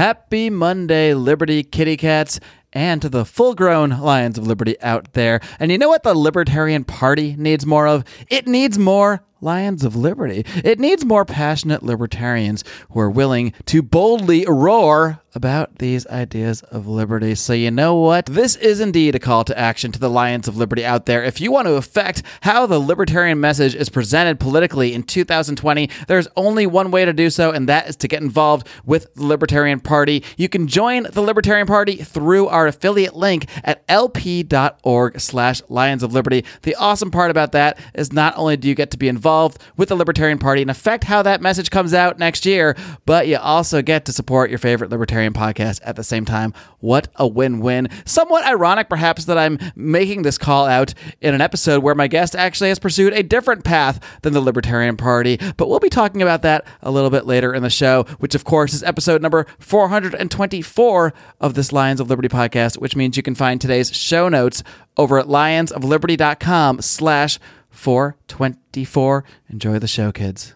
Happy Monday, Liberty Kitty Cats, and to the full grown Lions of Liberty out there. And you know what the Libertarian Party needs more of? It needs more Lions of Liberty. It needs more passionate libertarians who are willing to boldly roar about these ideas of liberty. So, you know what? This is indeed a call to action to the Lions of Liberty out there. If you want to affect how the libertarian message is presented politically in 2020, there's only one way to do so, and that is to get involved with the Libertarian Party. You can join the Libertarian Party through our affiliate link at lp.org slash Lions of Liberty. The awesome part about that is not only do you get to be involved with the Libertarian Party and affect how that message comes out next year, but you also get to support your favorite libertarian podcast at the same time. What a win win. Somewhat ironic, perhaps, that I'm making this call out in an episode where my guest actually has pursued a different path than the Libertarian Party, but we'll be talking about that a little bit later in the show, which, of course, is episode number 424 of this Lions of Liberty podcast, which means you can find today's show notes over at lionsofliberty.com slash 424. Enjoy the show, kids.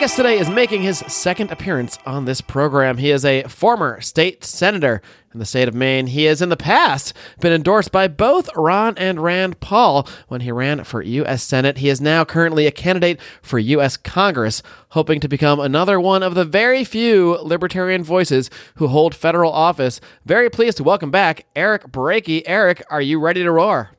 Guest today is making his second appearance on this program. He is a former state senator in the state of Maine. He has in the past been endorsed by both Ron and Rand Paul when he ran for U.S. Senate. He is now currently a candidate for U.S. Congress, hoping to become another one of the very few libertarian voices who hold federal office. Very pleased to welcome back Eric Brakey. Eric, are you ready to roar?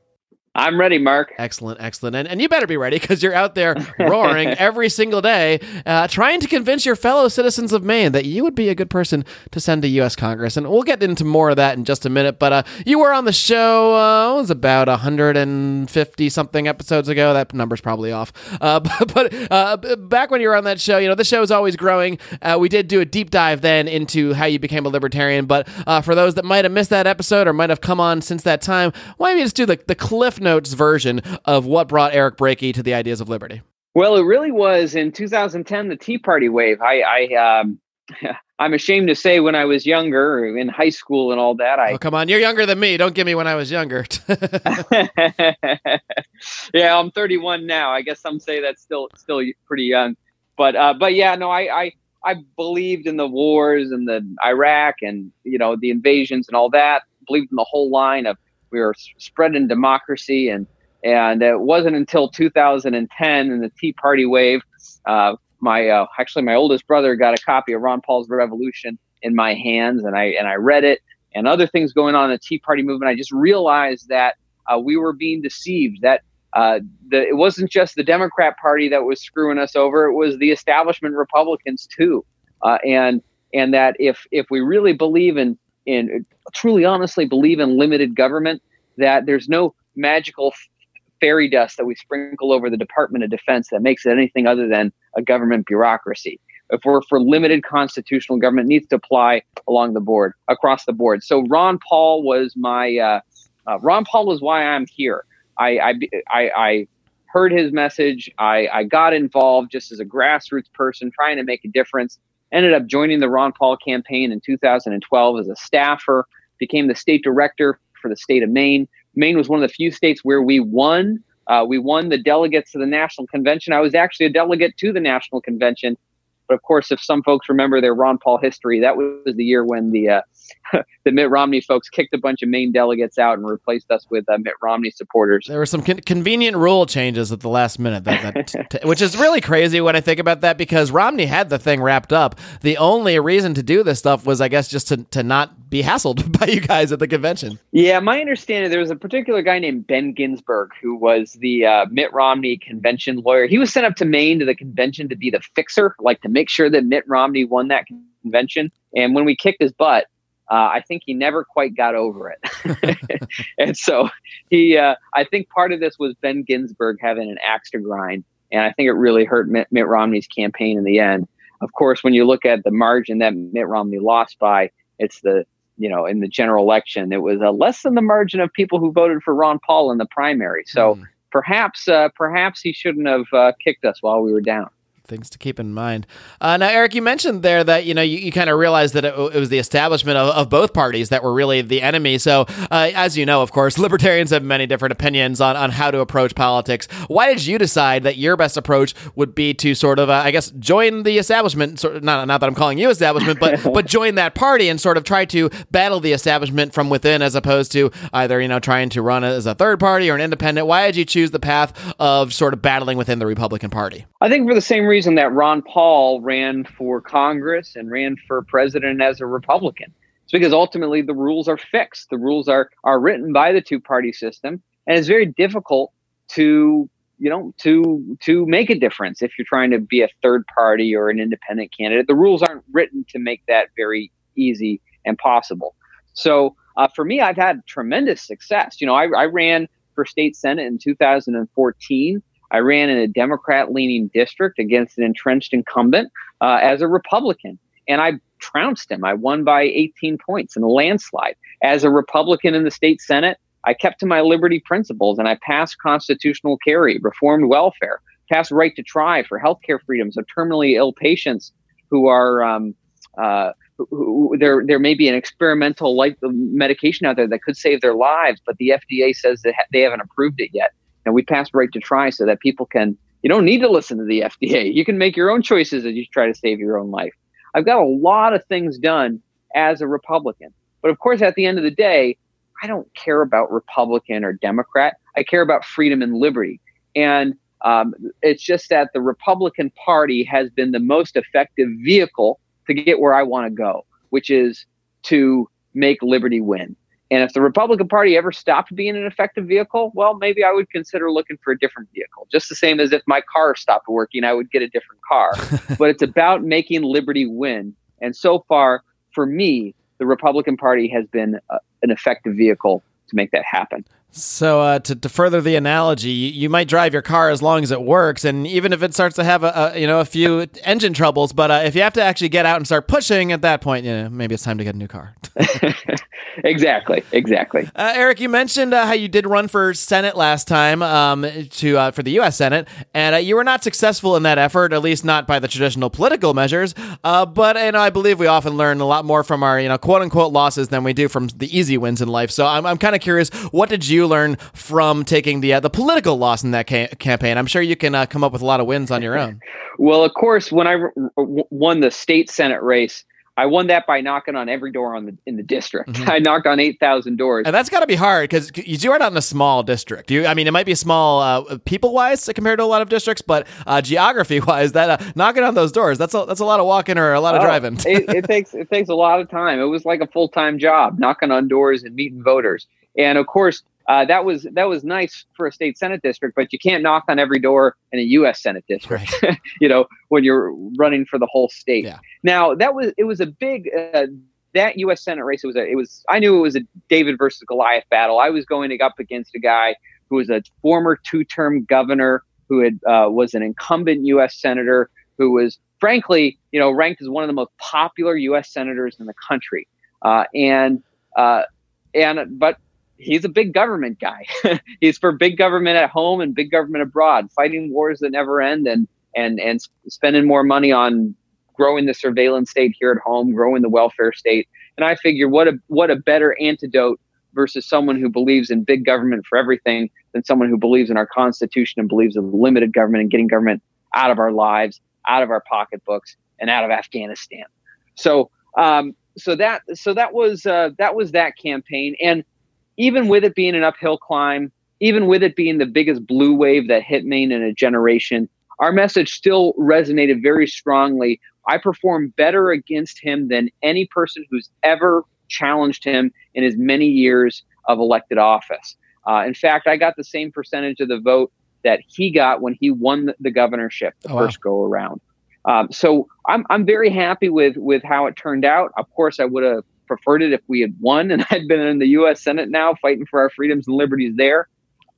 I'm ready, Mark. Excellent, excellent. And, and you better be ready because you're out there roaring every single day, uh, trying to convince your fellow citizens of Maine that you would be a good person to send to U.S. Congress. And we'll get into more of that in just a minute. But uh, you were on the show, uh, it was about 150 something episodes ago. That number's probably off. Uh, but uh, back when you were on that show, you know, the show is always growing. Uh, we did do a deep dive then into how you became a libertarian. But uh, for those that might have missed that episode or might have come on since that time, why don't you just do the, the Cliff Notes version of what brought Eric Brakey to the ideas of liberty? Well, it really was in 2010, the Tea Party wave. I, I um, I'm ashamed to say when I was younger, in high school and all that, I Oh, come on. You're younger than me. Don't give me when I was younger. yeah, I'm 31 now. I guess some say that's still still pretty young, but uh, but yeah, no, I, I I believed in the wars and the Iraq and you know the invasions and all that. Believed in the whole line of we were spreading democracy and and it wasn't until 2010 and the Tea Party wave. Uh, my uh, actually my oldest brother got a copy of Ron Paul's Revolution in my hands, and I and I read it and other things going on in the Tea Party movement. I just realized that uh, we were being deceived. That uh, the, it wasn't just the Democrat Party that was screwing us over; it was the establishment Republicans too. Uh, and and that if if we really believe in in truly honestly believe in limited government, that there's no magical fairy dust that we sprinkle over the Department of Defense that makes it anything other than a government bureaucracy. If we're for limited constitutional government, needs to apply along the board, across the board. So Ron Paul was my uh, uh, Ron Paul was why I'm here. I I, I, I heard his message. I, I got involved just as a grassroots person trying to make a difference. Ended up joining the Ron Paul campaign in 2012 as a staffer. Became the state director for the state of Maine. Maine was one of the few states where we won. Uh, we won the delegates to the national convention. I was actually a delegate to the national convention. But of course, if some folks remember their Ron Paul history, that was the year when the uh, the Mitt Romney folks kicked a bunch of Maine delegates out and replaced us with uh, Mitt Romney supporters. There were some con- convenient rule changes at the last minute, that, that t- which is really crazy when I think about that because Romney had the thing wrapped up. The only reason to do this stuff was, I guess, just to, to not be hassled by you guys at the convention. Yeah, my understanding there was a particular guy named Ben Ginsberg who was the uh, Mitt Romney convention lawyer. He was sent up to Maine to the convention to be the fixer, like to make sure that Mitt Romney won that convention. And when we kicked his butt, uh, I think he never quite got over it. and so he, uh, I think part of this was Ben Ginsberg having an axe to grind. And I think it really hurt Mitt, Mitt Romney's campaign in the end. Of course, when you look at the margin that Mitt Romney lost by, it's the, you know, in the general election, it was uh, less than the margin of people who voted for Ron Paul in the primary. So Mm. perhaps, uh, perhaps he shouldn't have uh, kicked us while we were down. Things to keep in mind. Uh, now, Eric, you mentioned there that you know you, you kind of realized that it, it, was the establishment of, of, both parties that were really the enemy. So, uh, as you know, of course, libertarians have many different opinions on, on how to approach politics. Why did you decide that your best approach would be to sort of, uh, I guess, join the establishment? Sort of, not, not that I'm calling you establishment, but but join that party and sort of try to battle the establishment from within, as opposed to either you know trying to run as a third party or an independent. Why did you choose the path of sort of battling within the Republican Party? I think for the same reason that Ron Paul ran for Congress and ran for president as a Republican. It's because ultimately the rules are fixed. The rules are are written by the two party system, and it's very difficult to you know to to make a difference if you're trying to be a third party or an independent candidate. The rules aren't written to make that very easy and possible. So uh, for me, I've had tremendous success. You know, I, I ran for state senate in 2014. I ran in a Democrat leaning district against an entrenched incumbent uh, as a Republican, and I trounced him. I won by 18 points in a landslide. As a Republican in the state Senate, I kept to my liberty principles and I passed constitutional carry, reformed welfare, passed right to try for healthcare freedoms of terminally ill patients who are. Um, uh, there, there may be an experimental like medication out there that could save their lives, but the FDA says that they haven't approved it yet and we passed right to try so that people can you don't need to listen to the FDA. You can make your own choices as you try to save your own life. I've got a lot of things done as a Republican. But of course, at the end of the day, I don't care about Republican or Democrat. I care about freedom and liberty. And um, it's just that the Republican Party has been the most effective vehicle to get where I want to go, which is to make liberty win. And if the Republican Party ever stopped being an effective vehicle, well, maybe I would consider looking for a different vehicle. Just the same as if my car stopped working, I would get a different car. but it's about making liberty win. And so far, for me, the Republican Party has been uh, an effective vehicle to make that happen. So uh, to, to further the analogy, you, might drive your car as long as it works, and even if it starts to have a, a you know a few engine troubles, but uh, if you have to actually get out and start pushing at that point, you know maybe it's time to get a new car. exactly, exactly. Uh, Eric, you mentioned uh, how you did run for Senate last time um, to uh, for the U.S. Senate, and uh, you were not successful in that effort, at least not by the traditional political measures. but and I believe we often learn a lot more from our you know quote unquote losses than we do from the easy wins in life. So I'm I'm kind of curious, what did you learn from taking the uh, the political loss in that ca- campaign? I'm sure you can uh, come up with a lot of wins on your own. well, of course, when I won the state senate race, I won that by knocking on every door on the in the district. Mm-hmm. I knocked on eight thousand doors, and that's got to be hard because you are not in a small district. You, I mean, it might be small uh, people wise compared to a lot of districts, but uh, geography wise, that uh, knocking on those doors that's a, that's a lot of walking or a lot of oh, driving. it, it takes it takes a lot of time. It was like a full time job, knocking on doors and meeting voters. And of course, uh, that was that was nice for a state senate district, but you can't knock on every door in a U.S. senate district. Right. you know, when you're running for the whole state. Yeah. Now that was it was a big uh, that U.S. senate race. It was a, it was I knew it was a David versus Goliath battle. I was going up against a guy who was a former two-term governor who had uh, was an incumbent U.S. senator who was frankly you know ranked as one of the most popular U.S. senators in the country. Uh, and uh, and but he's a big government guy. he's for big government at home and big government abroad, fighting wars that never end and and and spending more money on growing the surveillance state here at home, growing the welfare state. And I figure what a what a better antidote versus someone who believes in big government for everything than someone who believes in our constitution and believes in limited government and getting government out of our lives, out of our pocketbooks, and out of Afghanistan. So um, so that so that was uh, that was that campaign and even with it being an uphill climb, even with it being the biggest blue wave that hit Maine in a generation, our message still resonated very strongly. I performed better against him than any person who's ever challenged him in his many years of elected office. Uh, in fact, I got the same percentage of the vote that he got when he won the governorship the oh, first wow. go around. Um, so I'm I'm very happy with with how it turned out. Of course, I would have preferred it if we had won and I'd been in the U.S. Senate now fighting for our freedoms and liberties there.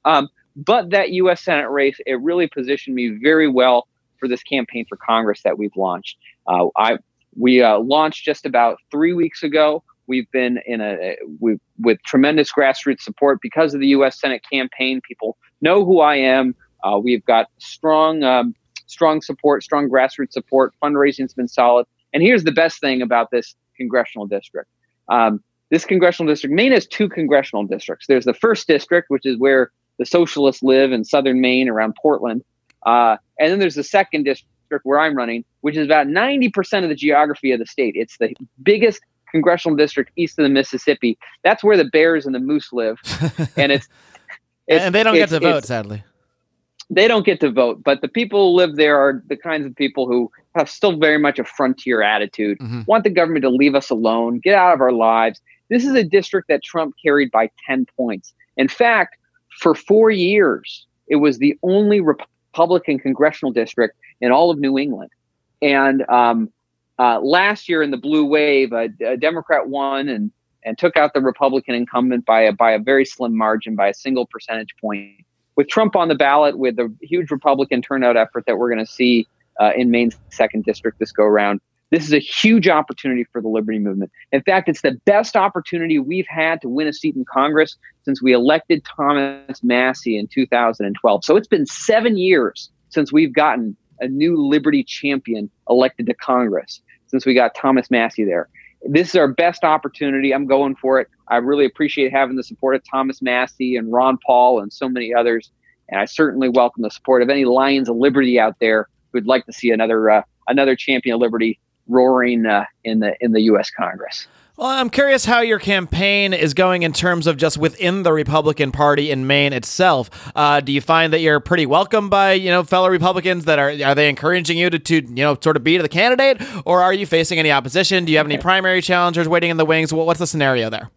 Um, but that U.S. Senate race, it really positioned me very well for this campaign for Congress that we've launched. Uh, I we uh, launched just about three weeks ago. We've been in a we, with tremendous grassroots support because of the U.S. Senate campaign. People know who I am. Uh, we've got strong um, strong support, strong grassroots support. Fundraising's been solid. And here's the best thing about this congressional district. Um, this congressional district, Maine has two congressional districts. There's the first district, which is where the socialists live in southern Maine around Portland. Uh, and then there's the second district where I'm running, which is about 90% of the geography of the state. It's the biggest congressional district east of the Mississippi. That's where the bears and the moose live. and it's, it's and they don't get to vote, sadly. They don't get to vote, but the people who live there are the kinds of people who have still very much a frontier attitude, mm-hmm. want the government to leave us alone, get out of our lives. This is a district that Trump carried by 10 points. In fact, for four years, it was the only Republican congressional district in all of New England. And um, uh, last year in the blue wave, a, a, Democrat won and and took out the Republican incumbent by a by a very slim margin, by a single percentage point. With Trump on the ballot, with the huge Republican turnout effort that we're going to see uh, in Maine's second district this go around, this is a huge opportunity for the liberty movement. In fact, it's the best opportunity we've had to win a seat in Congress since we elected Thomas Massie in 2012. So it's been seven years since we've gotten a new liberty champion elected to Congress since we got Thomas Massie there. This is our best opportunity. I'm going for it. I really appreciate having the support of Thomas Massie and Ron Paul and so many others. And I certainly welcome the support of any Lions of Liberty out there who'd like to see another uh, another champion of liberty roaring uh, in the in the U.S. Congress. Well, I'm curious how your campaign is going in terms of just within the Republican Party in Maine itself. Uh, do you find that you're pretty welcome by you know fellow Republicans that are are they encouraging you to, to you know sort of be the candidate, or are you facing any opposition? Do you have any primary challengers waiting in the wings? What's the scenario there?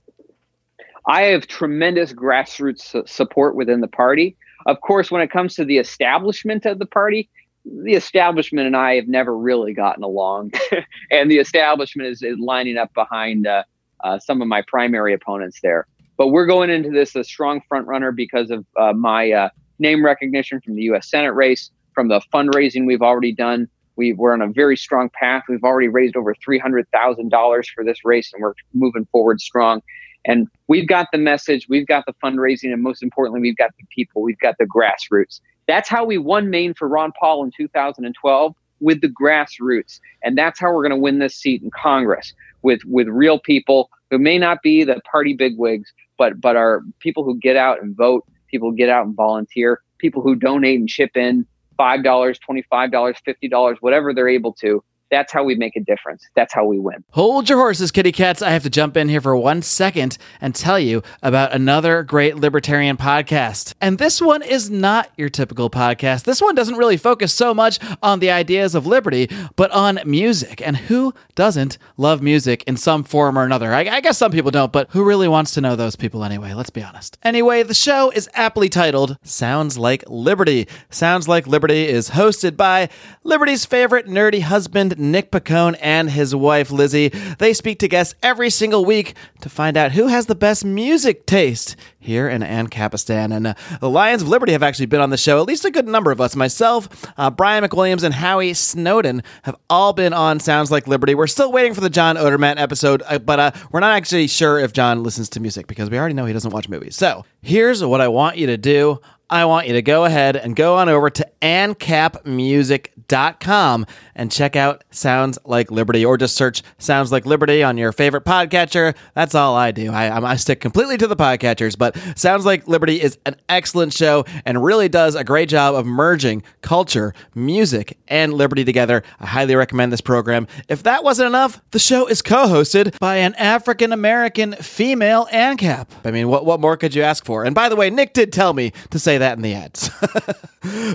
I have tremendous grassroots support within the party. Of course, when it comes to the establishment of the party, the establishment and I have never really gotten along, and the establishment is, is lining up behind uh, uh, some of my primary opponents there. But we're going into this a strong front runner because of uh, my uh, name recognition from the U.S. Senate race, from the fundraising we've already done. We, we're on a very strong path. We've already raised over three hundred thousand dollars for this race, and we're moving forward strong. And we've got the message, we've got the fundraising, and most importantly, we've got the people, we've got the grassroots. That's how we won Maine for Ron Paul in 2012 with the grassroots. And that's how we're going to win this seat in Congress with, with real people who may not be the party bigwigs, but, but are people who get out and vote, people who get out and volunteer, people who donate and chip in $5, $25, $50, whatever they're able to that's how we make a difference. That's how we win. Hold your horses, kitty cats. I have to jump in here for one second and tell you about another great libertarian podcast. And this one is not your typical podcast. This one doesn't really focus so much on the ideas of liberty, but on music. And who doesn't love music in some form or another? I, I guess some people don't, but who really wants to know those people anyway? Let's be honest. Anyway, the show is aptly titled Sounds Like Liberty. Sounds Like Liberty is hosted by Liberty's favorite nerdy husband, Nick Picone and his wife Lizzie. They speak to guests every single week to find out who has the best music taste here in Ancapistan. And uh, the Lions of Liberty have actually been on the show, at least a good number of us. Myself, uh, Brian McWilliams, and Howie Snowden have all been on Sounds Like Liberty. We're still waiting for the John Odermatt episode, uh, but uh, we're not actually sure if John listens to music because we already know he doesn't watch movies. So here's what I want you to do. I want you to go ahead and go on over to ancapmusic.com and check out Sounds Like Liberty or just search Sounds Like Liberty on your favorite podcatcher. That's all I do. I, I stick completely to the podcatchers, but Sounds Like Liberty is an excellent show and really does a great job of merging culture, music, and liberty together. I highly recommend this program. If that wasn't enough, the show is co hosted by an African American female ANCAP. I mean, what, what more could you ask for? And by the way, Nick did tell me to say that in the ads.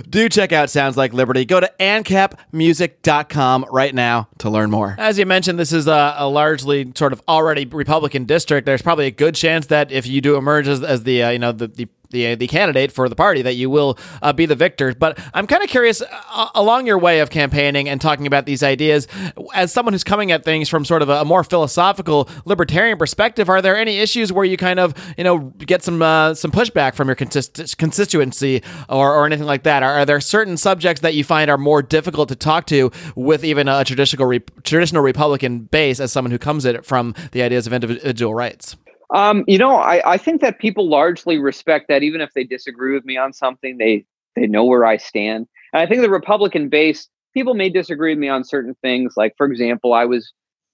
Do check out Sounds Like Liberty. Go to ancapmusic.com right now to learn more. As you mentioned, this is a, a largely sort of already Republican district. There's probably a good chance that if you do emerge as, as the uh, you know the, the the the candidate for the party that you will uh, be the victor. But I'm kind of curious uh, along your way of campaigning and talking about these ideas as someone who's coming at things from sort of a, more philosophical libertarian perspective. Are there any issues where you kind of you know get some uh, some pushback from your consist- constituency or, or anything like that? Are, are, there certain subjects that you find are more difficult to talk to with even a traditional re- traditional Republican base as someone who comes at it from the ideas of individual rights? Um, you know, I, I think that people largely respect that, even if they disagree with me on something, they they know where I stand. And I think the Republican base, people may disagree with me on certain things. Like, for example, I was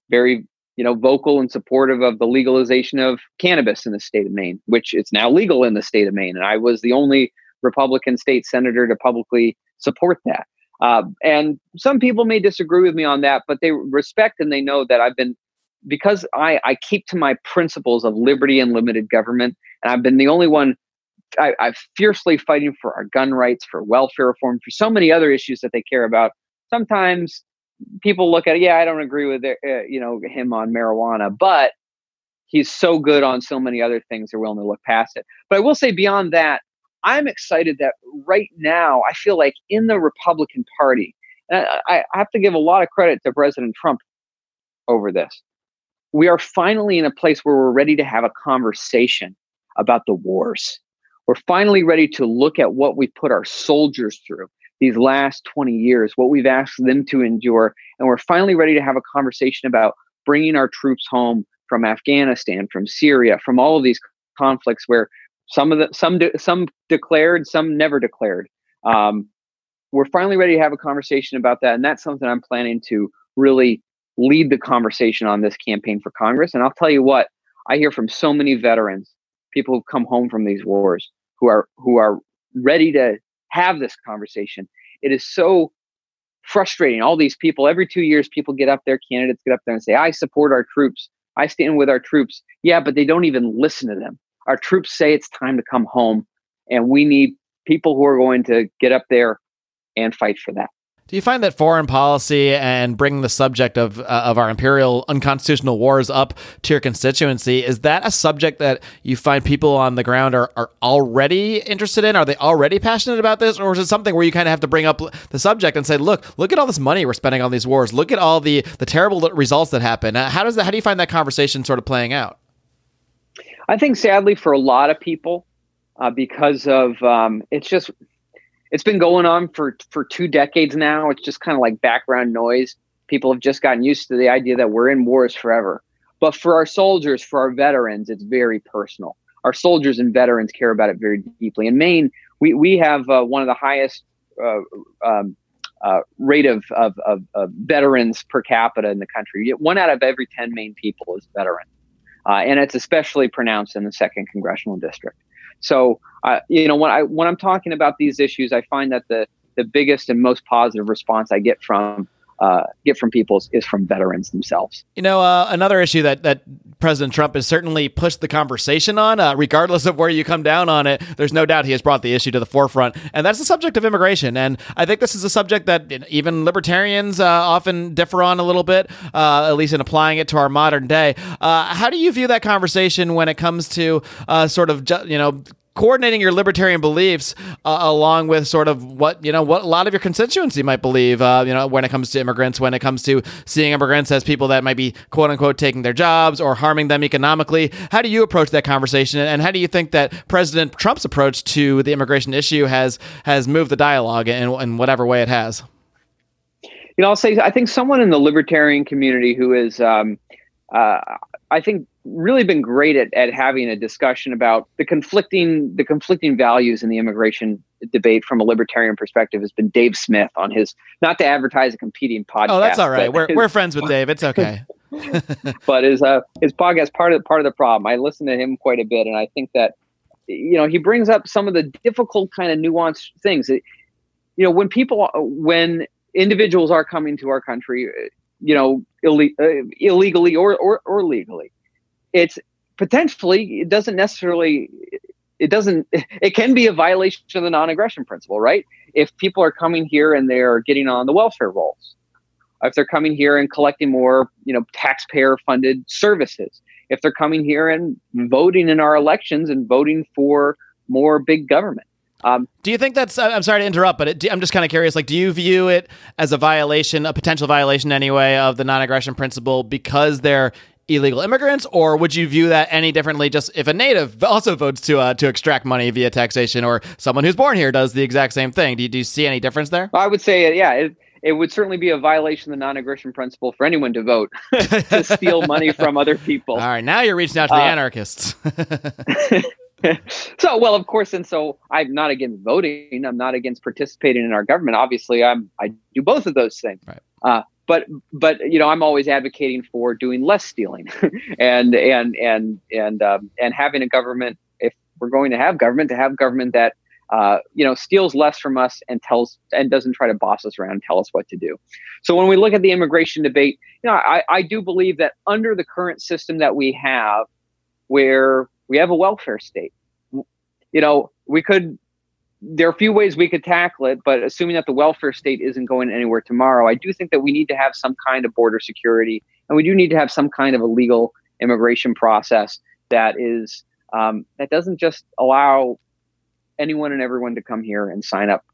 very, you know, vocal and supportive of the legalization of cannabis in the state of Maine, which it's now legal in the state of Maine. And I was the only Republican state senator to publicly support that. Uh, and some people may disagree with me on that, but they respect and they know that I've been because I, I keep to my principles of liberty and limited government, and I've been the only one I, I'm fiercely fighting for our gun rights, for welfare reform, for so many other issues that they care about. Sometimes people look at it, yeah, I don't agree with uh, you know him on marijuana, but he's so good on so many other things they're willing to look past it. But I will say beyond that, I'm excited that right now I feel like in the Republican Party, and I, I have to give a lot of credit to President Trump over this. We are finally in a place where we're ready to have a conversation about the wars. We're finally ready to look at what we put our soldiers through these last 20 years, what we've asked them to endure. And we're finally ready to have a conversation about bringing our troops home from Afghanistan, from Syria, from all of these conflicts where some of the some de- some declared, some never declared. Um, we're finally ready to have a conversation about that, and that's something I'm planning to really lead the conversation on this campaign for Congress. And I'll tell you what, I hear from so many veterans, people who've come home from these wars, who are who are ready to have this conversation. It is so frustrating. All these people, every two years, people get up there, candidates get up there and say, I support our troops. I stand with our troops. Yeah, but they don't even listen to them. Our troops say it's time to come home, and we need people who are going to get up there and fight for that. Do you find that foreign policy and bringing the subject of uh, of our imperial unconstitutional wars up to your constituency is that a subject that you find people on the ground are, are already interested in? Are they already passionate about this, or is it something where you kind of have to bring up the subject and say, "Look, look at all this money we're spending on these wars. Look at all the the terrible results that happen." Uh, how does that? How do you find that conversation sort of playing out? I think sadly for a lot of people, uh, because of um, it's just it's been going on for for two decades now. It's just kind of like background noise. People have just gotten used to the idea that we're in wars forever. But for our soldiers, for our veterans, it's very personal. Our soldiers and veterans care about it very deeply. In Maine, we we have uh, one of the highest uh, um, uh, rate of, of, of, of, veterans per capita in the country. One out of every 10 Maine people is a veteran. Uh, and it's especially pronounced in the second congressional district. So, uh, you know, when I when I'm talking about these issues, I find that the the biggest and most positive response I get from uh, get from people is from veterans themselves. You know, uh, another issue that that President Trump has certainly pushed the conversation on, uh, regardless of where you come down on it. There's no doubt he has brought the issue to the forefront, and that's the subject of immigration. And I think this is a subject that even libertarians uh, often differ on a little bit, uh, at least in applying it to our modern day. Uh, how do you view that conversation when it comes to sort of ju- you know coordinating your libertarian beliefs uh, along with sort of what you know what a lot of your constituency might believe uh, you know when it comes to immigrants when it comes to seeing immigrants as people that might be quote unquote taking their jobs or harming them economically. How do you approach that conversation? And how do you think that president trump's approach to the immigration issue has has moved the dialogue in, in whatever way it has? You know i'll say i think someone in the libertarian community who is um, uh, I think really been great at, at having a discussion about the conflicting the conflicting values in the immigration debate from a libertarian perspective has been Dave Smith on his not to advertise a competing podcast. Oh, that's all right. We're his, we're friends with Dave. It's okay. but his uh his podcast part of part of the problem. I listen to him quite a bit, and I think that you know he brings up some of the difficult kind of nuanced things. you know, when people when individuals are coming to our country, you know, Ill- uh, illegally or, or, or legally. It's potentially, it doesn't necessarily, it doesn't, it can be a violation of the non aggression principle, right? If people are coming here and they're getting on the welfare rolls, if they're coming here and collecting more, you know, taxpayer funded services, if they're coming here and voting in our elections and voting for more big government. Um, do you think that's? I'm sorry to interrupt, but it, I'm just kind of curious. Like, do you view it as a violation, a potential violation anyway, of the non-aggression principle because they're illegal immigrants, or would you view that any differently? Just if a native also votes to uh, to extract money via taxation, or someone who's born here does the exact same thing, do you, do you see any difference there? I would say, yeah. It, it would certainly be a violation of the non-aggression principle for anyone to vote to steal money from other people. All right, now you're reaching out to the uh, anarchists. so well, of course, and so I'm not against voting. I'm not against participating in our government. Obviously, I'm I do both of those things. Right. Uh, but but you know, I'm always advocating for doing less stealing, and and and and um, and having a government. If we're going to have government, to have government that uh, you know, steals less from us and tells and doesn't try to boss us around and tell us what to do. So when we look at the immigration debate, you know, I, I do believe that under the current system that we have, where we have a welfare state, you know, we could. There are a few ways we could tackle it, but assuming that the welfare state isn't going anywhere tomorrow, I do think that we need to have some kind of border security, and we do need to have some kind of a legal immigration process that is um, that doesn't just allow anyone and everyone to come here and sign up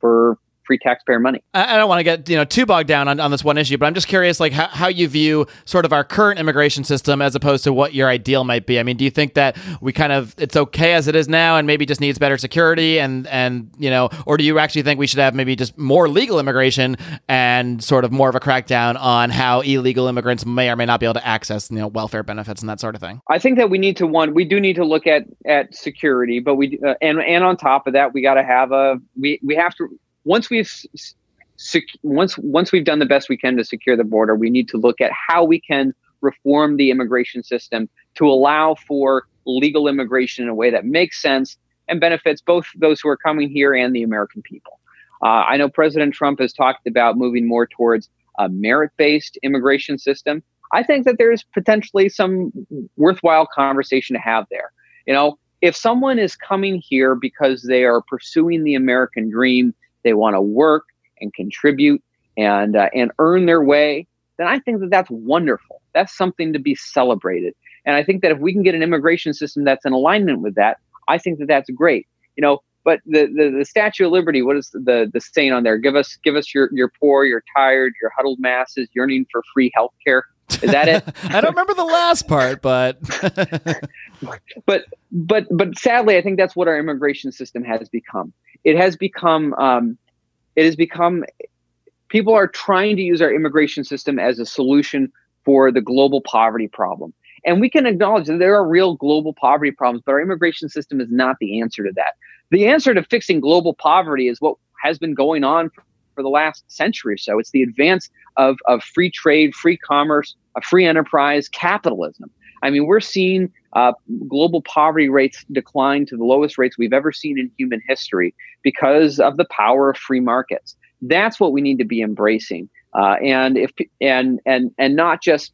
for free taxpayer money. I don't want to get you know too bogged down on, on this one issue, but I'm just curious, like how, how you view sort of our current immigration system as opposed to what your ideal might be. I mean, do you think that we kind of it's okay as it is now, and maybe just needs better security, and and you know, or do you actually think we should have maybe just more legal immigration and sort of more of a crackdown on how illegal immigrants may or may not be able to access you know welfare benefits and that sort of thing? I think that we need to one we do need to look at at security, but we uh, and and on top of that, we got to have a we we have to once we've sec- once once we've done the best we can to secure the border, we need to look at how we can reform the immigration system to allow for legal immigration in a way that makes sense and benefits both those who are coming here and the American people. Uh, I know President Trump has talked about moving more towards a merit-based immigration system. I think that there's potentially some worthwhile conversation to have there. You know, if someone is coming here because they are pursuing the American dream they want to work and contribute and uh, and earn their way, then I think that that's wonderful. That's something to be celebrated. And I think that if we can get an immigration system that's in alignment with that, I think that that's great. You know, but the, the, the Statue of Liberty, what is the, the saying on there? Give us give us your, your poor, your tired, your huddled masses yearning for free health care. Is that it? I don't remember the last part, but but but but sadly, I think that's what our immigration system has become. It has become um, it has become people are trying to use our immigration system as a solution for the global poverty problem. And we can acknowledge that there are real global poverty problems, but our immigration system is not the answer to that. The answer to fixing global poverty is what has been going on for, for the last century or so. It's the advance of, of free trade, free commerce, a free enterprise, capitalism. I mean, we're seeing uh, global poverty rates decline to the lowest rates we've ever seen in human history because of the power of free markets. That's what we need to be embracing, uh, and if and and and not just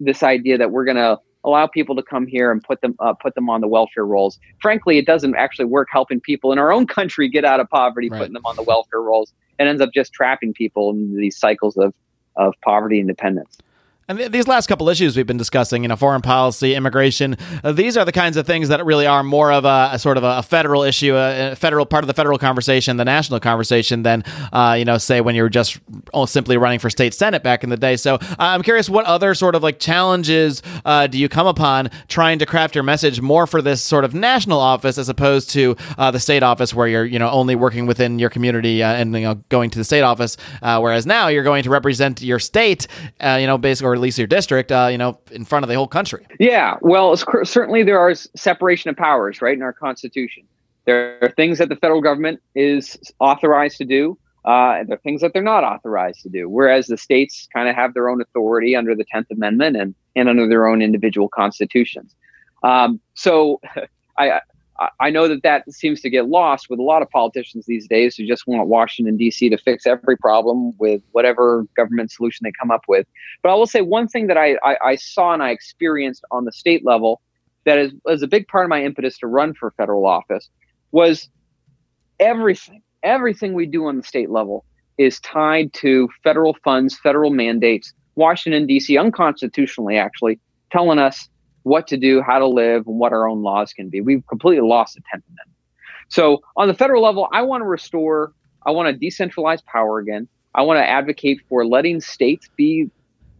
this idea that we're going to allow people to come here and put them uh, put them on the welfare rolls. Frankly, it doesn't actually work helping people in our own country get out of poverty, right. putting them on the welfare rolls, and ends up just trapping people in these cycles of of poverty and dependence. And th- these last couple issues we've been discussing, you know, foreign policy, immigration, uh, these are the kinds of things that really are more of a, a sort of a, federal issue, a, a, federal part of the federal conversation, the national conversation, than, uh, you know, say when you were just simply running for state senate back in the day. So uh, I'm curious, what other sort of like challenges uh, do you come upon trying to craft your message more for this sort of national office as opposed to uh, the state office where you're, you know, only working within your community uh, and, you know, going to the state office, whereas now you're going to represent your state, you know, basically at least your district, uh, you know, in front of the whole country. Yeah, well, certainly there are separation of powers, right, in our Constitution. There are things that the federal government is authorized to do, uh, and there are things that they're not authorized to do. Whereas the states kind of have their own authority under the Tenth Amendment and and under their own individual constitutions. Um, so, I I know that that seems to get lost with a lot of politicians these days who just want Washington, D.C. to fix every problem with whatever government solution they come up with. But I will say one thing that I, I, I saw and I experienced on the state level that is, was a big part of my impetus to run for federal office was everything, everything we do on the state level is tied to federal funds, federal mandates, Washington, D.C., unconstitutionally, actually, telling us what to do, how to live, and what our own laws can be. We've completely lost the 10th Amendment. So on the federal level, I want to restore, I want to decentralize power again. I want to advocate for letting states be,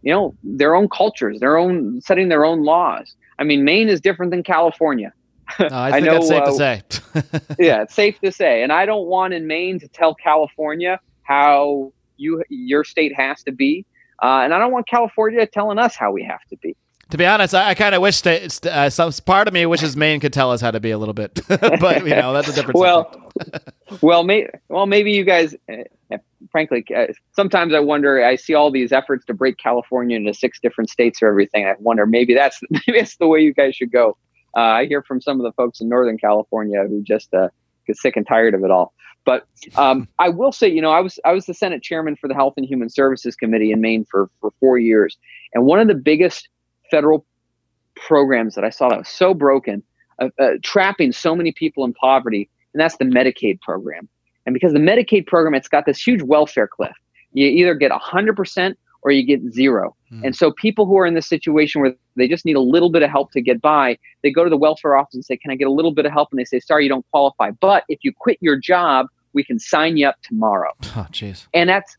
you know, their own cultures, their own setting their own laws. I mean, Maine is different than California. No, I think I know, that's safe uh, to say. yeah, it's safe to say. And I don't want in Maine to tell California how you your state has to be, uh, and I don't want California telling us how we have to be. To be honest, I, I kind of wish that uh, some part of me wishes Maine could tell us how to be a little bit, but you know that's a different. well, well, may, well, maybe you guys. Uh, frankly, uh, sometimes I wonder. I see all these efforts to break California into six different states or everything. I wonder maybe that's maybe that's the way you guys should go. Uh, I hear from some of the folks in Northern California who just uh, get sick and tired of it all. But um, I will say, you know, I was I was the Senate chairman for the Health and Human Services Committee in Maine for for four years, and one of the biggest federal programs that I saw that was so broken, uh, uh, trapping so many people in poverty, and that's the Medicaid program. And because the Medicaid program, it's got this huge welfare cliff. You either get 100% or you get zero. Mm. And so people who are in this situation where they just need a little bit of help to get by, they go to the welfare office and say, Can I get a little bit of help? And they say, Sorry, you don't qualify. But if you quit your job, we can sign you up tomorrow. Oh, jeez. And that's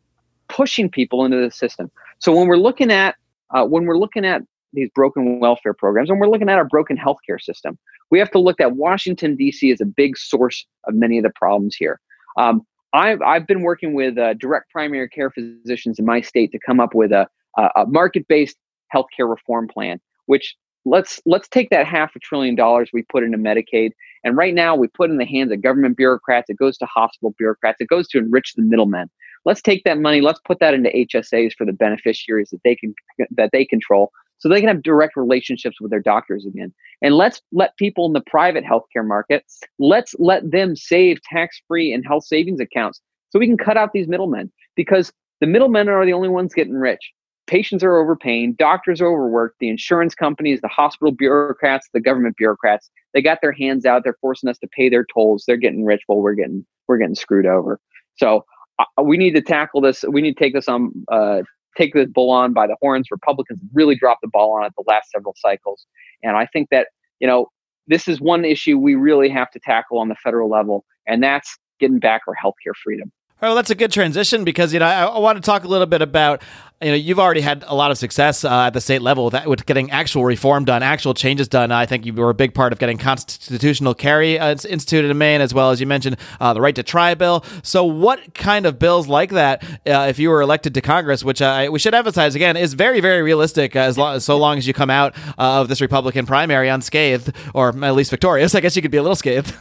pushing people into the system. So when we're looking at uh, when we're looking at these broken welfare programs and we're looking at our broken healthcare system, we have to look at Washington D.C. as a big source of many of the problems here. Um, I've, I've been working with uh, direct primary care physicians in my state to come up with a, a market-based healthcare reform plan, which let's let's take that half a trillion dollars we put into Medicaid, and right now we put in the hands of government bureaucrats. It goes to hospital bureaucrats. It goes to enrich the middlemen. Let's take that money. Let's put that into HSAs for the beneficiaries that they can that they control, so they can have direct relationships with their doctors again. And let's let people in the private healthcare market, let's let them save tax-free and health savings accounts so we can cut out these middlemen because the middlemen are the only ones getting rich. Patients are overpaying, doctors are overworked, the insurance companies, the hospital bureaucrats, the government bureaucrats, they got their hands out, they're forcing us to pay their tolls, they're getting rich while we're getting we're getting screwed over. So uh, we need to tackle this. We need to take this on uh, take the bull on by the horns. Republicans really dropped the ball on it the last several cycles. And I think that, you know, this is one issue we really have to tackle on the federal level, and that's getting back our healthcare freedom. Well, that's a good transition because you know I, I want to talk a little bit about you know you've already had a lot of success uh, at the state level with, with, getting actual reform done, actual changes done. I think you were a big part of getting constitutional carry uh, instituted in Maine, as well as you mentioned uh, the right to try bill. So, what kind of bills like that, uh, if you were elected to Congress, which we should emphasize again, is very, very realistic uh, as long so long as you come out uh, of this Republican primary unscathed, or at least victorious. I guess you could be a little scathed.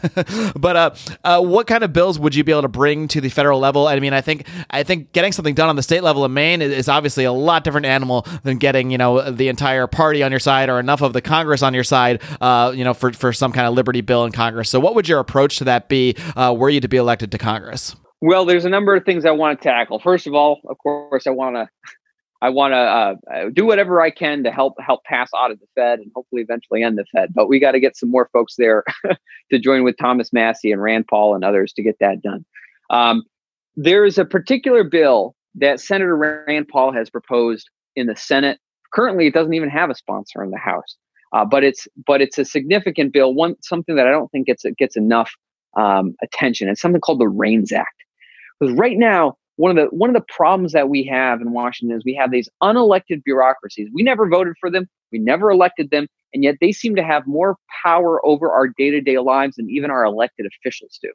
but what kind of bills would you be able to bring to the federal level? I mean, I think I think getting something done on the state level in Maine is, obviously a lot different animal than getting you know the entire party on your side or enough of the Congress on your side, uh, you know, for for some kind of liberty bill in Congress. So, what would your approach to that be uh, were you to be elected to Congress? Well, there's a number of things I want to tackle. First of all, of course, I want to I want to uh, do whatever I can to help help pass Audit the Fed and hopefully eventually end the Fed. But we got to get some more folks there to join with Thomas Massie and Rand Paul and others to get that done. Um, there is a particular bill that Senator Rand Paul has proposed in the Senate. Currently, it doesn't even have a sponsor in the House, uh, but it's but it's a significant bill. One something that I don't think gets gets enough um, attention. It's something called the REINS Act. Because right now, one of the one of the problems that we have in Washington is we have these unelected bureaucracies. We never voted for them. We never elected them, and yet they seem to have more power over our day to day lives than even our elected officials do.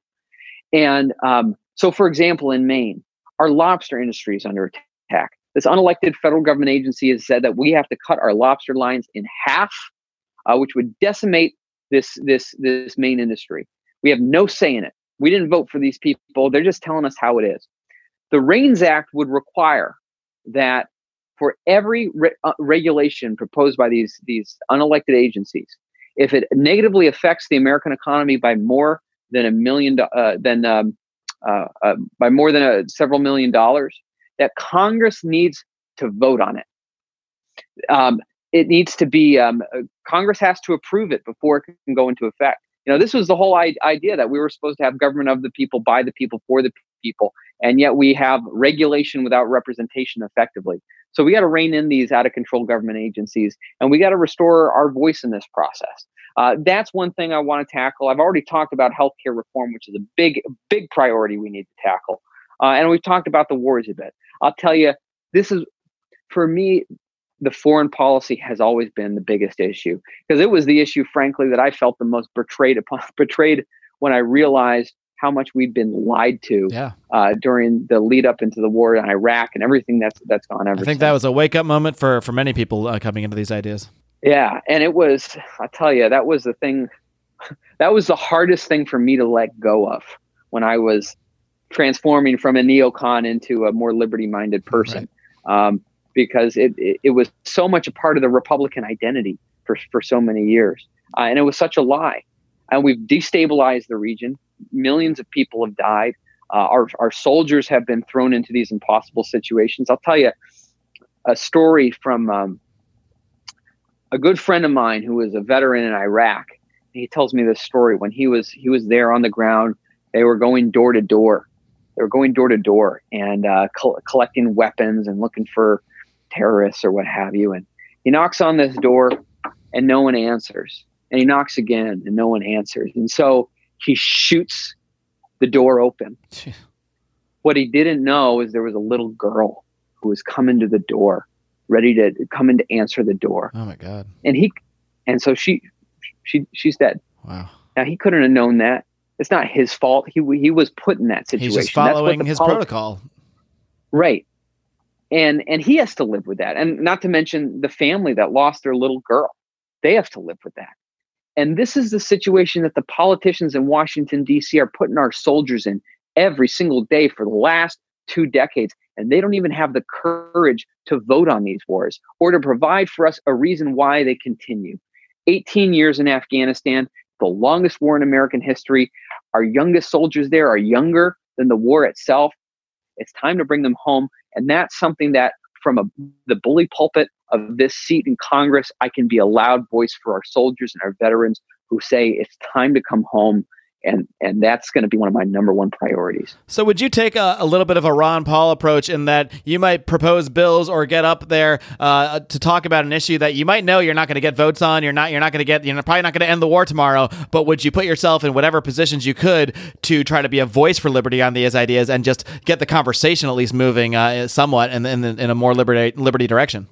And um, so, for example, in Maine, our lobster industry is under attack. This unelected federal government agency has said that we have to cut our lobster lines in half, uh, which would decimate this this this Maine industry. We have no say in it. We didn't vote for these people. They're just telling us how it is. The REINS Act would require that for every re- uh, regulation proposed by these these unelected agencies, if it negatively affects the American economy by more than a million uh, than um, uh, uh, by more than a, several million dollars, that Congress needs to vote on it. Um, it needs to be um, uh, Congress has to approve it before it can go into effect. You know, this was the whole I- idea that we were supposed to have government of the people, by the people, for the people, and yet we have regulation without representation effectively. So we got to rein in these out of control government agencies, and we got to restore our voice in this process. Uh, that's one thing I want to tackle. I've already talked about healthcare reform, which is a big, big priority we need to tackle. Uh, and we've talked about the wars a bit. I'll tell you, this is, for me, the foreign policy has always been the biggest issue because it was the issue, frankly, that I felt the most betrayed upon, betrayed when I realized how much we'd been lied to yeah. uh, during the lead up into the war in Iraq and everything that's that's gone ever. I think since. that was a wake up moment for for many people uh, coming into these ideas. Yeah, and it was. I tell you, that was the thing. That was the hardest thing for me to let go of when I was transforming from a neocon into a more liberty-minded person, right. um, because it, it, it was so much a part of the Republican identity for for so many years, uh, and it was such a lie. And we've destabilized the region. Millions of people have died. Uh, our our soldiers have been thrown into these impossible situations. I'll tell you a story from um, a good friend of mine who was a veteran in Iraq. He tells me this story when he was he was there on the ground. They were going door to door. They were going door to door and uh, co- collecting weapons and looking for terrorists or what have you. And he knocks on this door, and no one answers. And he knocks again, and no one answers. And so he shoots the door open. what he didn't know is there was a little girl who was coming to the door ready to come in to answer the door. Oh my god! And he, and so she, she, she's dead. Wow. Now he couldn't have known that. It's not his fault. He he was put in that situation. He's just following his protocol. Right. And and he has to live with that. And not to mention the family that lost their little girl. They have to live with that. And this is the situation that the politicians in Washington D.C. are putting our soldiers in every single day for the last two decades and they don't even have the courage to vote on these wars or to provide for us a reason why they continue. 18 years in Afghanistan, the longest war in American history. Our youngest soldiers there are younger than the war itself. It's time to bring them home. And that's something that, from a, the bully pulpit of this seat in Congress, I can be a loud voice for our soldiers and our veterans who say it's time to come home and and that's going to be one of my number one priorities. So, would you take a, a, little bit of a Ron Paul approach in that you might propose bills or get up there uh, to talk about an issue that you might know you're not going to get votes on, you're not you're not going to get you're probably not going to end the war tomorrow, but would you put yourself in whatever positions you could to try to be a voice for liberty on these ideas and just get the conversation at least moving uh, somewhat in, in in a more liberty liberty direction?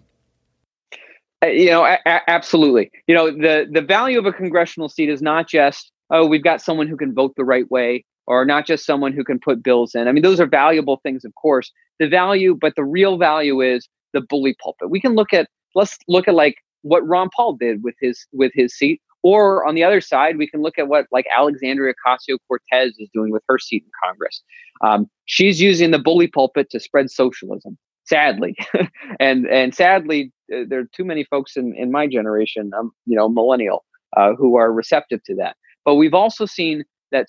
Uh, you know, a- absolutely. You know, the the value of a congressional seat is not just oh, we've got someone who can vote the right way, or not just someone who can put bills in. I mean, those are valuable things, of course. The value, but the real value is the bully pulpit. We can look at let's look at like what Ron Paul did with his with his seat, or on the other side, we can look at what like Alexandria Ocasio Cortez is doing with her seat in Congress. Um, she's using the bully pulpit to spread socialism. Sadly, and and sadly, uh, there are too many folks in in my generation, um, you know, millennial, uh, who are receptive to that. But we've also seen that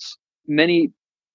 many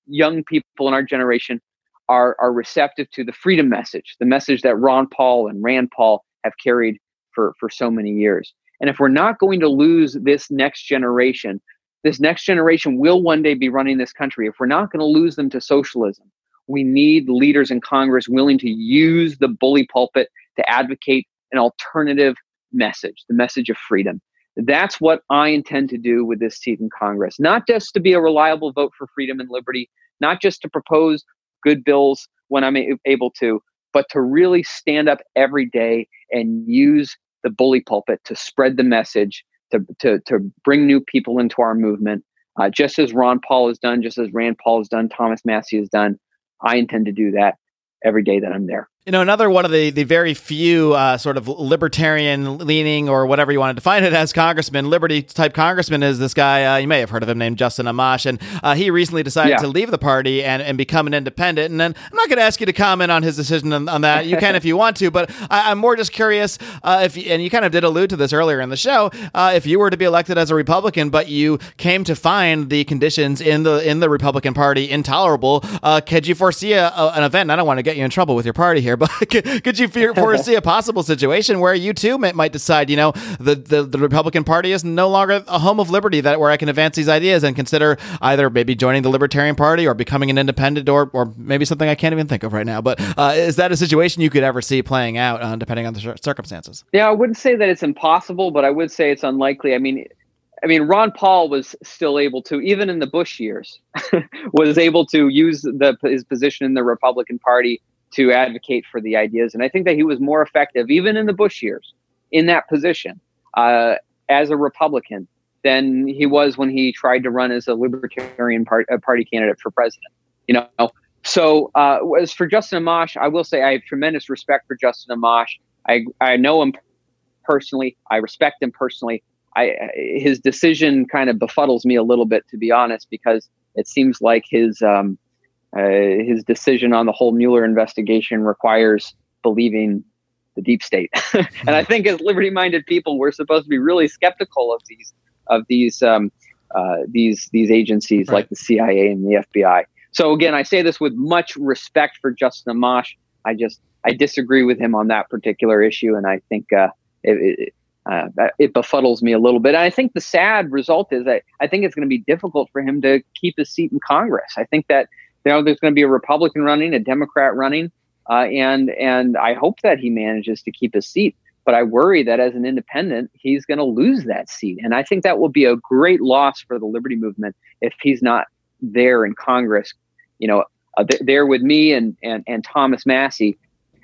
young people in our generation are, are receptive to the freedom message, the message that Ron Paul and Rand Paul have carried for, for so many years. And if we're not going to lose this next generation, this next generation will one day be running this country. If we're not going to lose them to socialism, we need leaders in Congress willing to use the bully pulpit to advocate an alternative message, the message of freedom. That's what I intend to do with this seat in Congress. Not just to be a reliable vote for freedom and liberty, not just to propose good bills when I'm able to, but to really stand up every day and use the bully pulpit to spread the message, to, to, to bring new people into our movement, uh, just as Ron Paul has done, just as Rand Paul has done, Thomas Massie has done. I intend to do that every day that I'm there. You know, another one of the, the very few uh, sort of libertarian leaning or whatever you want to define it as congressman, liberty type congressman is this guy, uh, you may have heard of him, named Justin Amash. And uh, he recently decided yeah. to leave the party and, and become an independent. And then I'm not going to ask you to comment on his decision on, on that. You can if you want to, but I, am more just curious uh, if, you, and you kind of did allude to this earlier in the show, uh, if you were to be elected as a Republican, but you came to find the conditions in the in the Republican Party intolerable, uh, could you foresee a, a, an event? I don't want to get you in trouble with your party here, but could you foresee a possible situation where you too might decide, you know, the, the, the Republican Party is no longer a home of liberty that where I can advance these ideas and consider either maybe joining the Libertarian Party or becoming an independent or or maybe something I can't even think of right now. But uh, is that a situation you could ever see playing out, uh, depending on the circumstances? Yeah, I wouldn't say that it's impossible, but I would say it's unlikely. I mean. I mean, Ron Paul was still able to, even in the Bush years, was able to use the, his position in the Republican Party to advocate for the ideas. And I think that he was more effective, even in the Bush years, in that position uh, as a Republican than he was when he tried to run as a Libertarian part, uh, Party candidate for president. You know, so uh, as for Justin Amash, I will say I have tremendous respect for Justin Amash. I I know him personally. I respect him personally. I his decision kind of befuddles me a little bit, to be honest, because it seems like his um, uh, his decision on the whole Mueller investigation requires believing the deep state. and I think as liberty-minded people, we're supposed to be really skeptical of these of these um, uh, these these agencies right. like the CIA and the FBI. So again, I say this with much respect for Justin Amash. I just I disagree with him on that particular issue, and I think uh, it, it, uh, it befuddles me a little bit. And I think the sad result is that I think it's going to be difficult for him to keep his seat in Congress. I think that know there's going to be a Republican running, a Democrat running, uh, and and I hope that he manages to keep his seat. But I worry that as an independent, he's going to lose that seat, and I think that will be a great loss for the liberty movement if he's not there in Congress. You know, uh, th- there with me and and and Thomas Massie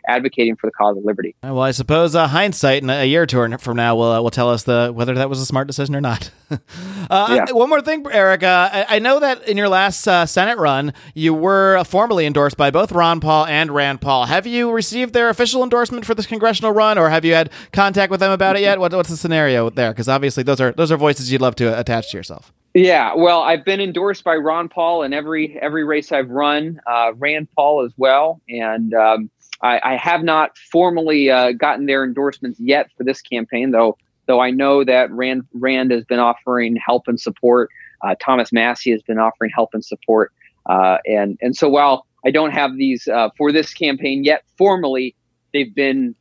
advocating for the cause of liberty. Well, I suppose uh, hindsight in a year or two from now will uh, will tell us the whether that was a smart decision or not. uh, yeah. One more thing, Eric. I, I, know that in your last uh, Senate run, you were formally endorsed by both Ron Paul and Rand Paul. Have you received their official endorsement for this congressional run, or have you had contact with them about it yet? What, what's the scenario there? Because obviously, those are those are voices you'd love to attach to yourself. Yeah, well, I've been endorsed by Ron Paul in every every race I've run, uh, Rand Paul as well, and um, I, I have not formally uh, gotten their endorsements yet for this campaign, though. Though I know that Rand Rand has been offering help and support. Uh, Thomas Massie has been offering help and support, uh, and and so while I don't have these uh, for this campaign yet formally, they've been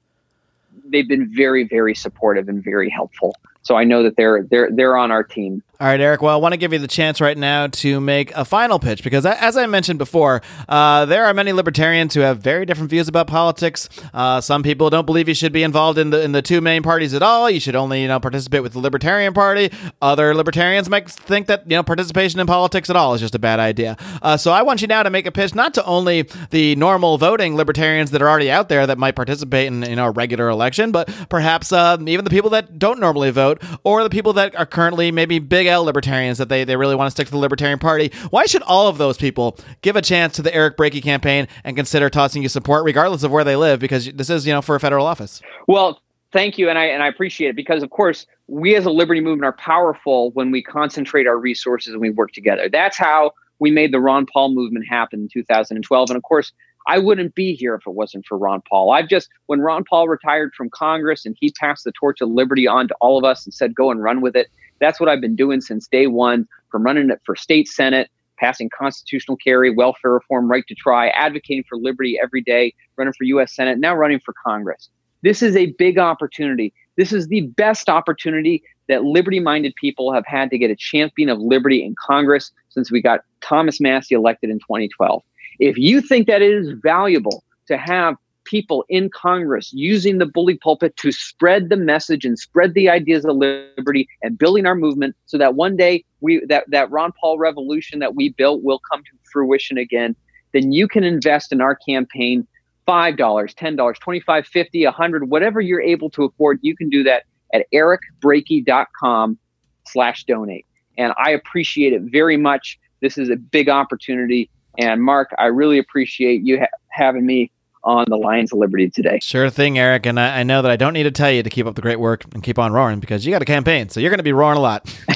they've been very very supportive and very helpful. So I know that they're they're they're on our team. All right, Eric. Well, I want to give you the chance right now to make a final pitch because, as I mentioned before, uh, there are many libertarians who have very different views about politics. Uh, some people don't believe you should be involved in the in the two main parties at all. You should only you know participate with the Libertarian Party. Other libertarians might think that you know participation in politics at all is just a bad idea. Uh, so I want you now to make a pitch not to only the normal voting libertarians that are already out there that might participate in you know a regular election, but perhaps uh, even the people that don't normally vote or the people that are currently maybe big L libertarians that they, they really want to stick to the Libertarian Party. Why should all of those people give a chance to the Eric Brakey campaign and consider tossing you support, regardless of where they live? Because this is, you know, for a federal office. Well, thank you, and I and I appreciate it because, of course, we as a liberty movement are powerful when we concentrate our resources and we work together. That's how we made the Ron Paul movement happen in 2012, and of course. I wouldn't be here if it wasn't for Ron Paul. I've just, when Ron Paul retired from Congress and he passed the torch of liberty on to all of us and said, go and run with it, that's what I've been doing since day one, from running it for state senate, passing constitutional carry, welfare reform, right to try, advocating for liberty every day, running for U.S. Senate, now running for Congress. This is a big opportunity. This is the best opportunity that liberty minded people have had to get a champion of liberty in Congress since we got Thomas Massie elected in 2012. If you think that it is valuable to have people in Congress using the bully pulpit to spread the message and spread the ideas of liberty and building our movement so that one day we that, that Ron Paul revolution that we built will come to fruition again, then you can invest in our campaign $5, $10, $25, 50 100 whatever you're able to afford. You can do that at ericbrakey.com slash donate. And I appreciate it very much. This is a big opportunity. And Marc, I really appreciate you ha- having me on the Lions of Liberty today. Sure thing, Eric. And I, I, know that I don't need to tell you to keep up the great work and keep on roaring because you got a campaign. So you're going to be roaring a lot.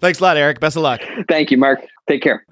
Thanks a lot, Eric. Best of luck. Thank you, Marc. Take care.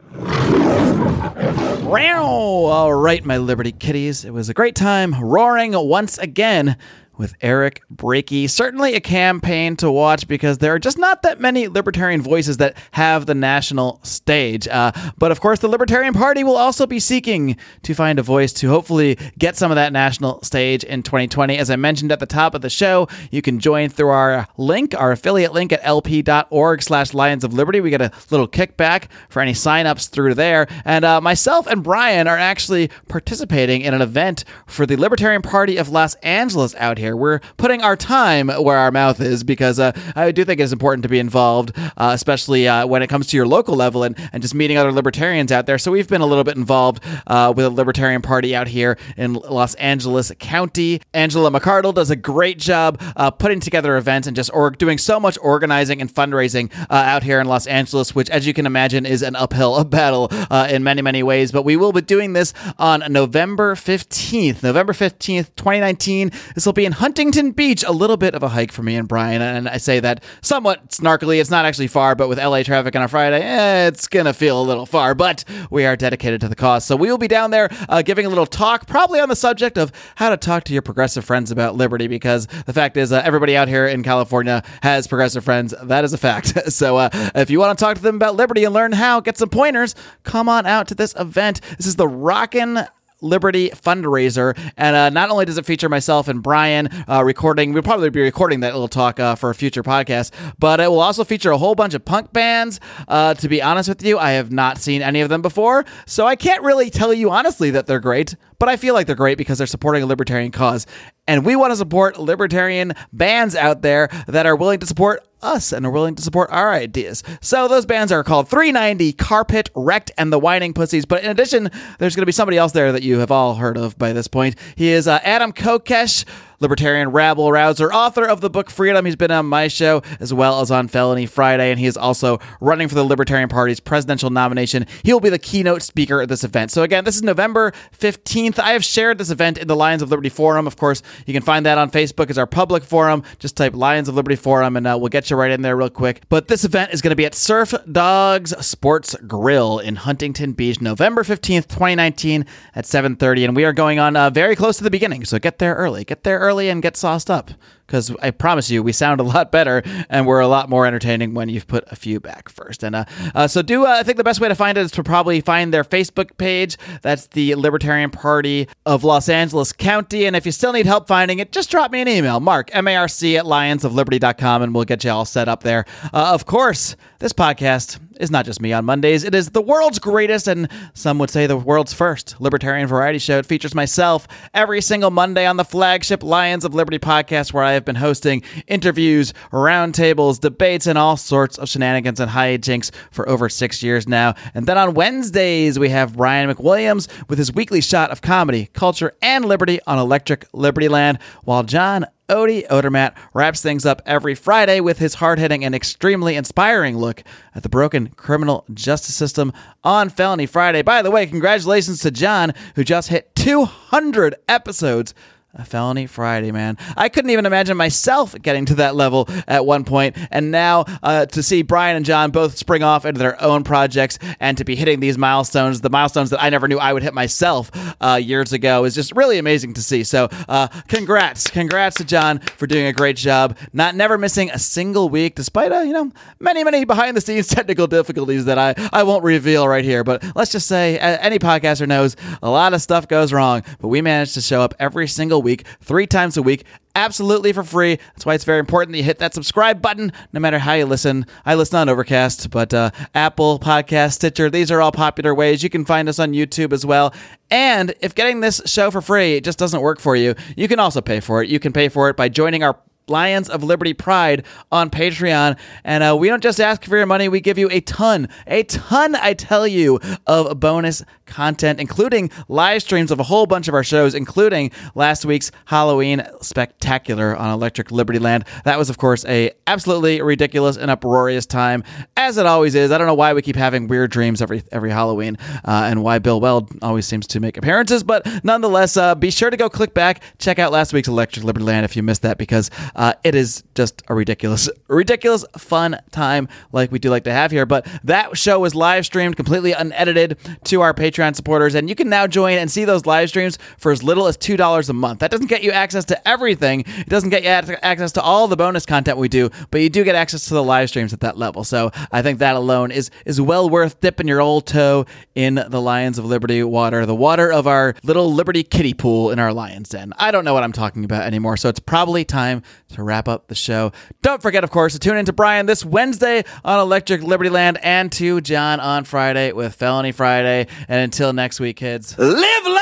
All right, my Liberty kitties. It was a great time roaring once again with Eric Brakey. Certainly a campaign to watch because there are just not that many libertarian voices that have the national stage. Uh, but of course, the Libertarian Party will also be seeking to find a voice to hopefully get some of that national stage in 2020. As I mentioned at the top of the show, you can join through our link, our affiliate link at lp.org slash Lions of Liberty. We get a little kickback for any signups through there. And uh, myself and Brian are actually participating in an event for the Libertarian Party of Los Angeles out here here. We're putting our time where our mouth is because uh, I do think it's important to be involved, uh, especially uh, when it comes to your local level and, and just meeting other libertarians out there. So we've been a little bit involved uh, with a Libertarian Party out here in Los Angeles County. Angela McArdle does a great job uh, putting together events and just doing so much organizing and fundraising uh, out here in Los Angeles, which, as you can imagine, is an uphill battle in many, many ways. But we will be doing this on November 15th. November 15th, 2019. This will be in Huntington Beach, a little bit of a hike for me and Brian. And I say that somewhat snarkily. It's not actually far, but with LA traffic on a Friday, eh, it's going to feel a little far. But we are dedicated to the cause. So we will be down there uh, giving a little talk, probably on the subject of how to talk to your progressive friends about liberty, because the fact is, uh, everybody out here in California has progressive friends. That is a fact. so uh, if you want to talk to them about liberty and learn how, get some pointers, come on out to this event. This is the Rockin' Liberty fundraiser. And uh, not only does it feature myself and Brian uh, recording, we'll probably be recording that little talk uh, for a future podcast, but it will also feature a whole bunch of punk bands. Uh, to be honest with you, I have not seen any of them before, so I can't really tell you honestly that they're great, but I feel like they're great because they're supporting a libertarian cause. And we want to support libertarian bands out there that are willing to support us and are willing to support our ideas. So those bands are called 390, Carpet, Wrecked, and the Whining Pussies. But in addition, there's going to be somebody else there that you have all heard of by this point. He is uh, Adam Kokesh libertarian rabble rouser, author of the book Freedom. He's been on my show as well as on Felony Friday, and he is also running for the Libertarian Party's presidential nomination. He will be the keynote speaker at this event. So, again, this is November 15th. I have shared this event in the Lions of Liberty Forum. Of course, you can find that on Facebook as our public forum. Just type Lions of Liberty Forum, and uh, we'll get you right in there real quick. But this event is going to be at Surf Dogs Sports Grill in Huntington Beach, November 15th, 2019 at 7.30. And we are going on uh, very close to the beginning, so get there early. Get there early and get sauced up because I promise you, we sound a lot better and we're a lot more entertaining when you've put a few back first. And uh, uh, so, do uh, I think the best way to find it is to probably find their Facebook page. That's the Libertarian Party of Los Angeles County. And if you still need help finding it, just drop me an email, Marc, M A R C, at lionsofliberty.com, and we'll get you all set up there. Uh, of course, this podcast is not just me on Mondays. It is the world's greatest, and some would say the world's first libertarian variety show. It features myself every single Monday on the flagship Lions of Liberty podcast, where I have been hosting interviews, roundtables, debates, and all sorts of shenanigans and hijinks for over six years now. And then on Wednesdays, we have Brian McWilliams with his weekly shot of comedy, culture, and liberty on Electric Liberty Land, while John Odie Odermatt wraps things up every Friday with his hard hitting and extremely inspiring look at the broken criminal justice system on Felony Friday. By the way, congratulations to John, who just hit 200 episodes a felony Friday, man. I couldn't even imagine myself getting to that level at one point. and now uh, to see Brian and John both spring off into their own projects and to be hitting these milestones, the milestones that I never knew I would hit myself uh, years ago, is just really amazing to see. So, uh, congrats, congrats to John for doing a great job, not never missing a single week, despite uh, you know many many behind the scenes technical difficulties that I I won't reveal right here. But let's just say any podcaster knows a lot of stuff goes wrong, but we managed to show up every single week, three times a week, absolutely for free. That's why it's very important that you hit that subscribe button no matter how you listen. I listen on Overcast, but uh, Apple Podcast, Stitcher, these are all popular ways. You can find us on YouTube as well. And if getting this show for free just doesn't work for you, you can also pay for it. You can pay for it by joining our Lions of Liberty Pride on Patreon. And uh, we don't just ask for your money, we give you a ton, a ton, I tell you, of bonus content, including live streams of a whole bunch of our shows, including last week's Halloween spectacular on Electric Liberty Land. That was, of course, a absolutely ridiculous and uproarious time, as it always is. I don't know why we keep having weird dreams every every Halloween, uh, and why Bill Weld always seems to make appearances. But nonetheless, uh, be sure to go click back, check out last week's Electric Liberty Land if you missed that, because uh, it is just a ridiculous, ridiculous fun time like we do like to have here. But that show was live streamed completely unedited to our Patreon supporters, and you can now join and see those live streams for as little as two dollars a month. That doesn't get you access to everything. It doesn't get you access to all the bonus content we do, but you do get access to the live streams at that level. So I think that alone is is well worth dipping your old toe in the Lions of Liberty water, the water of our little Liberty kiddie pool in our Lions Den. I don't know what I'm talking about anymore, so it's probably time to wrap up the show. Don't forget, of course, to tune in to Brian this Wednesday on Electric Liberty Land and to John on Friday with Felony Friday. And until next week, kids, live long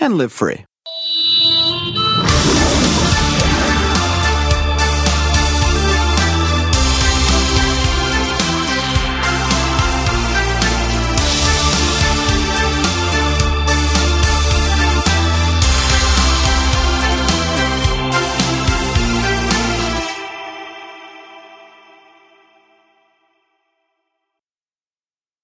and live free.